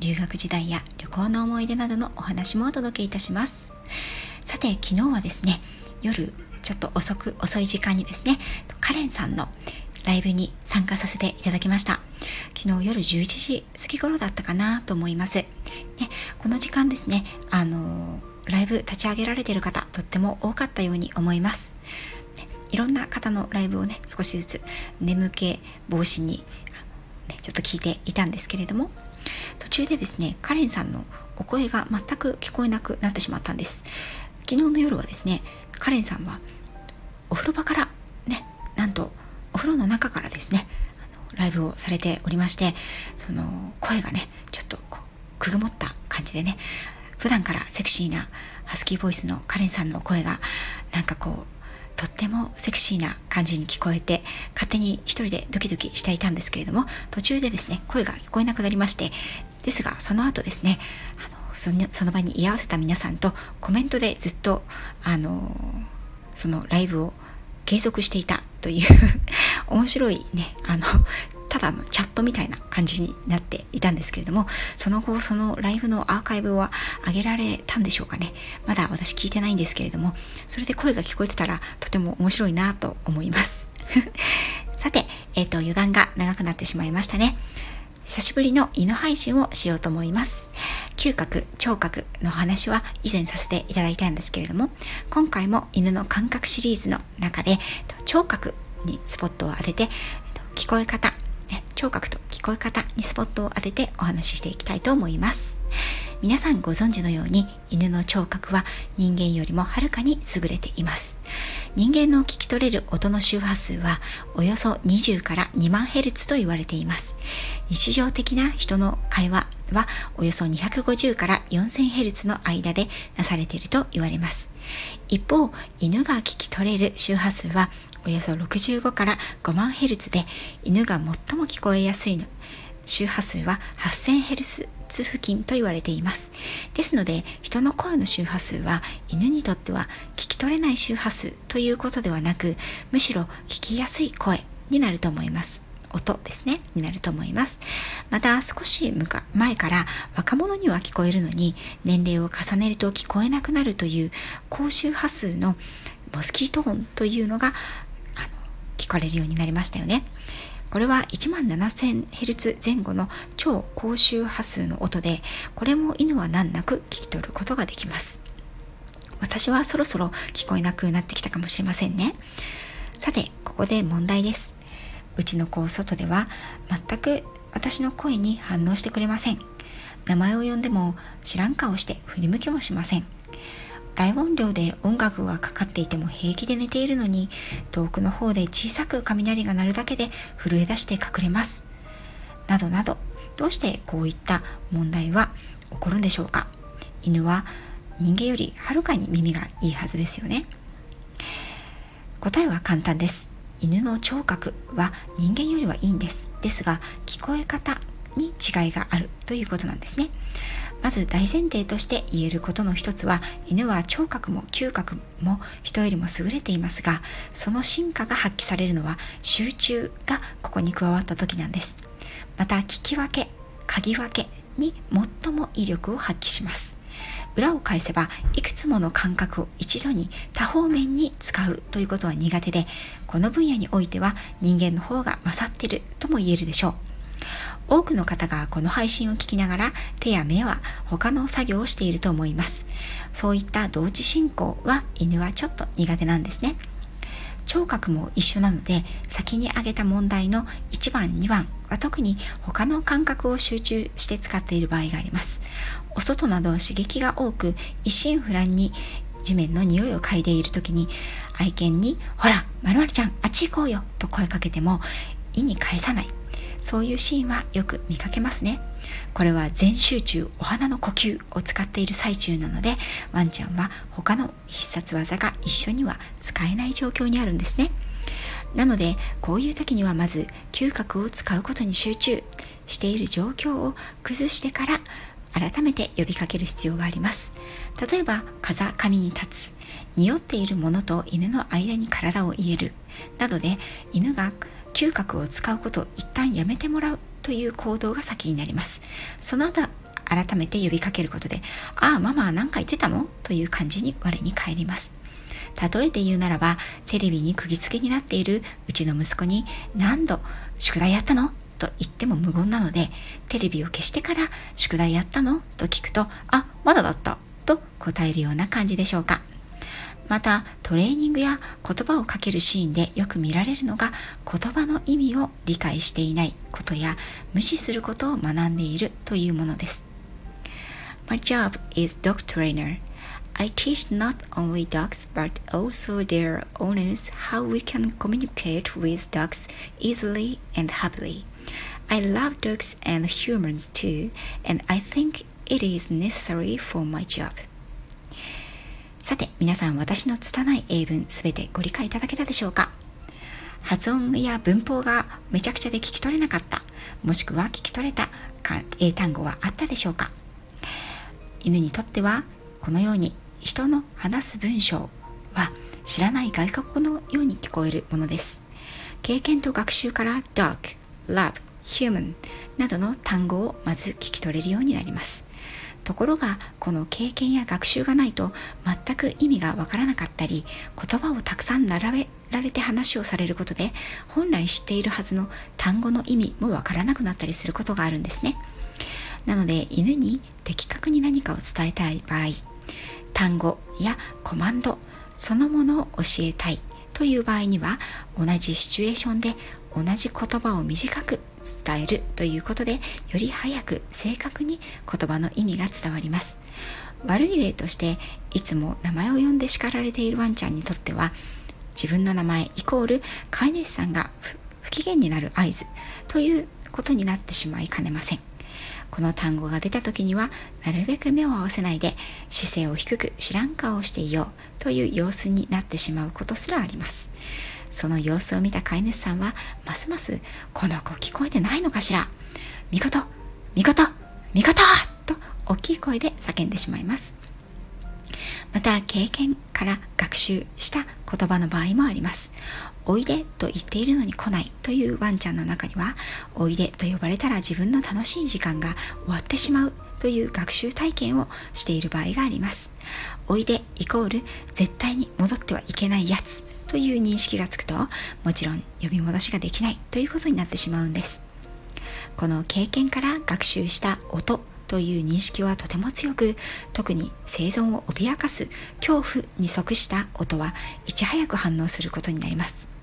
留学時代や旅行の思い出などのお話もお届けいたします。さて昨日はですね夜ちょっと遅く遅い時間にですねカレンさんのライブに参加させていただきました。昨日夜11時過ぎ頃だったかなと思います、ね、この時間ですねあのライブ立ち上げられている方とっても多かったように思います、いろんな方のライブをね少しずつ眠気防止に、ね、ちょっと聞いていたんですけれども途中でですねカレンさんのお声が全く聞こえなくなってしまったんです。昨日の夜はですねカレンさんはお風呂場からねなんとお風呂の中からですねライブをされておりましてその声がねちょっとこうくぐもった感じでね普段からセクシーなハスキーボイスのカレンさんの声がなんかこうとってもセクシーな感じに聞こえて勝手に一人でドキドキしていたんですけれども途中でですね声が聞こえなくなりましてですがその後ですねあのそのその場に居合わせた皆さんとコメントでずっとあのそのライブを継続していたという面白いねあのただのチャットみたいな感じになっていたんですけれどもその後そのライブのアーカイブは上げられたんでしょうかね。まだ私聞いてないんですけれどもそれで声が聞こえてたらとても面白いなと思います。さて、えっ、ー、と余談が長くなってしまいましたね。久しぶりの犬配信をしようと思います。嗅覚、聴覚の話は以前させていただいたんですけれども、今回も犬の感覚シリーズの中で、聴覚にスポットを当てて、聞こえ方、ね、聴覚と聞こえ方にスポットを当ててお話ししていきたいと思います。皆さんご存知のように犬の聴覚は人間よりもはるかに優れています。人間の聞き取れる音の周波数はおよそ20から2万ヘルツと言われています。日常的な人の会話はおよそ250から4000ヘルツの間でなされていると言われます。一方、犬が聞き取れる周波数はおよそ65から5万ヘルツで犬が最も聞こえやすいの周波数は 8000Hz 付近と言われています。ですので、人の声の周波数は犬にとっては聞き取れない周波数ということではなく、むしろ聞きやすい声になると思います。音ですね、になると思います。また少し前から若者には聞こえるのに年齢を重ねると聞こえなくなるという高周波数のモスキート音というのが聞かれるようになりましたよね。これは1万 7000Hz 前後の超高周波数の音で、これも犬は難なく聞き取ることができます。私はそろそろ聞こえなくなってきたかもしれませんね。さて、ここで問題です。うちの子外では全く私の声に反応してくれません。名前を呼んでも知らん顔して振り向きもしません。大音量で音楽がかかっていても平気で寝ているのに遠くの方で小さく雷が鳴るだけで震え出して隠れます。などなどどうしてこういった問題は起こるんでしょうか？犬は人間よりはるかに耳がいいはずですよね。答えは簡単です。犬の聴覚は人間よりはいいんです。ですが聞こえ方に違いがあるということなんですね。まず大前提として言えることの一つは犬は聴覚も嗅覚も人よりも優れていますがその進化が発揮されるのは集中がここに加わった時なんです。また聞き分け嗅ぎ分けに最も威力を発揮します。裏を返せばいくつもの感覚を一度に多方面に使うということは苦手でこの分野においては人間の方が勝っているとも言えるでしょう。多くの方がこの配信を聞きながら手や目は他の作業をしていると思います。そういった同時進行は犬はちょっと苦手なんですね。聴覚も一緒なので先に挙げた問題の1番2番は特に他の感覚を集中して使っている場合があります。お外など刺激が多く一心不乱に地面の匂いを嗅いでいる時に愛犬に「ほらまるちゃんあっち行こうよ」と声かけても意に返さないそういうシーンはよく見かけますね。これは全集中お花の呼吸を使っている最中なのでワンちゃんは他の必殺技が一緒には使えない状況にあるんですねなのでこういう時にはまず嗅覚を使うことに集中している状況を崩してから改めて呼びかける必要があります例えば風上に立つ匂っているものと犬の間に体を入れるなどで犬が嗅覚を使うことを一旦やめてもらうという行動が先になります。その後、改めて呼びかけることで、ああ、ママは何か言ってたの？という感じに我に返ります。例えて言うならば、テレビに釘付けになっているうちの息子に何度宿題やったの？と言っても無言なので、テレビを消してから宿題やったの？と聞くと、あ、まだだったと答えるような感じでしょうか。またトレーニングや言葉をかけるシーンでよく見られるのが言葉の意味を理解していないことや無視することを学んでいるというものです。My job is dog trainer. I teach not only dogs but also their owners how we can communicate with dogs easily and happily. I love dogs and humans too, and I think it is necessary for my job. さて、皆さん私の拙い英文すべてご理解いただけたでしょうか？発音や文法がめちゃくちゃで聞き取れなかった、もしくは聞き取れた英単語はあったでしょうか？犬にとってはこのように人の話す文章は知らない外国語のように聞こえるものです。経験と学習から dog, love, human などの単語をまず聞き取れるようになります。ところがこの経験や学習がないと全く意味がわからなかったり言葉をたくさん並べられて話をされることで本来知っているはずの単語の意味もわからなくなったりすることがあるんですね。なので犬に的確に何かを伝えたい場合単語やコマンドそのものを教えたいという場合には同じシチュエーションで同じ言葉を短く伝えるということでより早く正確に言葉の意味が伝わります。悪い例としていつも名前を呼んで叱られているワンちゃんにとっては自分の名前イコール飼い主さんが不機嫌になる合図ということになってしまいかねません。この単語が出た時にはなるべく目を合わせないで姿勢を低く知らん顔をしていようという様子になってしまうことすらあります。その様子を見た飼い主さんはますますこの子聞こえてないのかしら見事見事見事！と大きい声で叫んでしまいます。また経験から学習した言葉の場合もありますおいでと言っているのに来ないというワンちゃんの中にはおいでと呼ばれたら自分の楽しい時間が終わってしまうという学習体験をしている場合があります。おいでイコール絶対に戻ってはいけないやつ。という認識がつくともちろん呼び戻しができない。ということになってしまうんです。この経験から学習した音。という認識はとても強く特に生存を脅かす恐怖に即した音はいち早く反応することになります。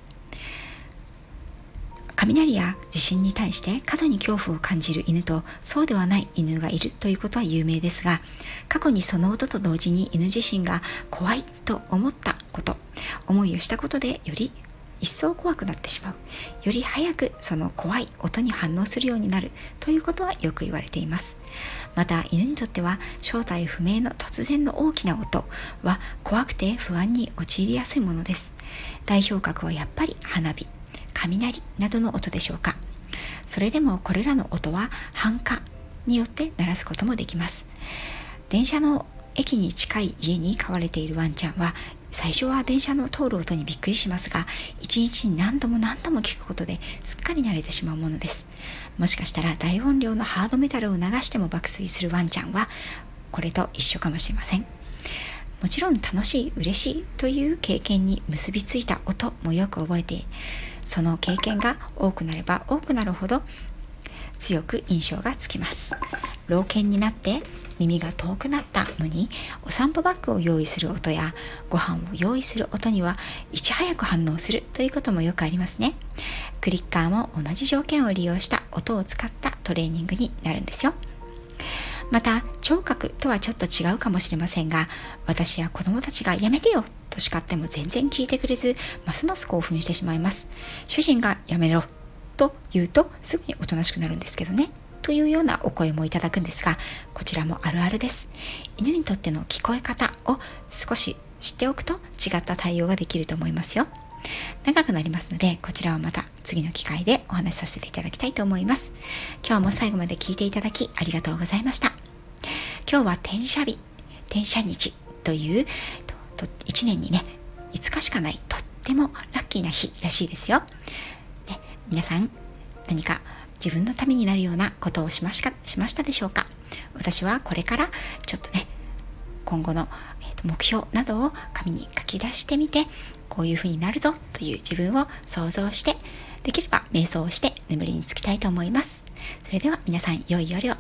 雷や地震に対して過度に恐怖を感じる犬とそうではない犬がいるということは有名ですが過去にその音と同時に犬自身が怖いと思ったこと思いをしたことでより一層怖くなってしまう。より早くその怖い音に反応するようになるということはよく言われています。また犬にとっては正体不明の突然の大きな音は怖くて不安に陥りやすいものです。代表格はやっぱり花火。雷などの音でしょうか。それでもこれらの音は繁華によって鳴らすこともできます。電車の駅に近い家に飼われているワンちゃんは最初は電車の通る音にびっくりしますが一日に何度も何度も聞くことですっかり慣れてしまうものです。もしかしたら大音量のハードメタルを流しても爆睡するワンちゃんはこれと一緒かもしれません。もちろん楽しい嬉しいという経験に結びついた音もよく覚えてその経験が多くなれば多くなるほど強く印象がつきます。老犬になって耳が遠くなったのにお散歩バッグを用意する音やご飯を用意する音にはいち早く反応するということもよくありますね。クリッカーも同じ条件を利用した音を使ったトレーニングになるんですよ。また聴覚とはちょっと違うかもしれませんが私や子供たちがやめてよと叱っても全然聞いてくれずますます興奮してしまいます主人がやめろと言うとすぐにおとなしくなるんですけどねというようなお声もいただくんですが、こちらもあるあるです。犬にとっての聞こえ方を少し知っておくと違った対応ができると思いますよ。長くなりますので、こちらはまた次の機会でお話しさせていただきたいと思います。今日も最後まで聞いていただきありがとうございました。今日は転写日、転写日というと1年にね5日しかないとってもラッキーな日らしいですよ。皆さん何か自分のためになるようなことをしまししましたでしょうか？私はこれからちょっとね今後の、えーと、目標などを紙に書き出してみてこういうふうになるぞという自分を想像してできれば瞑想をして眠りにつきたいと思います。それでは皆さん良い夜を。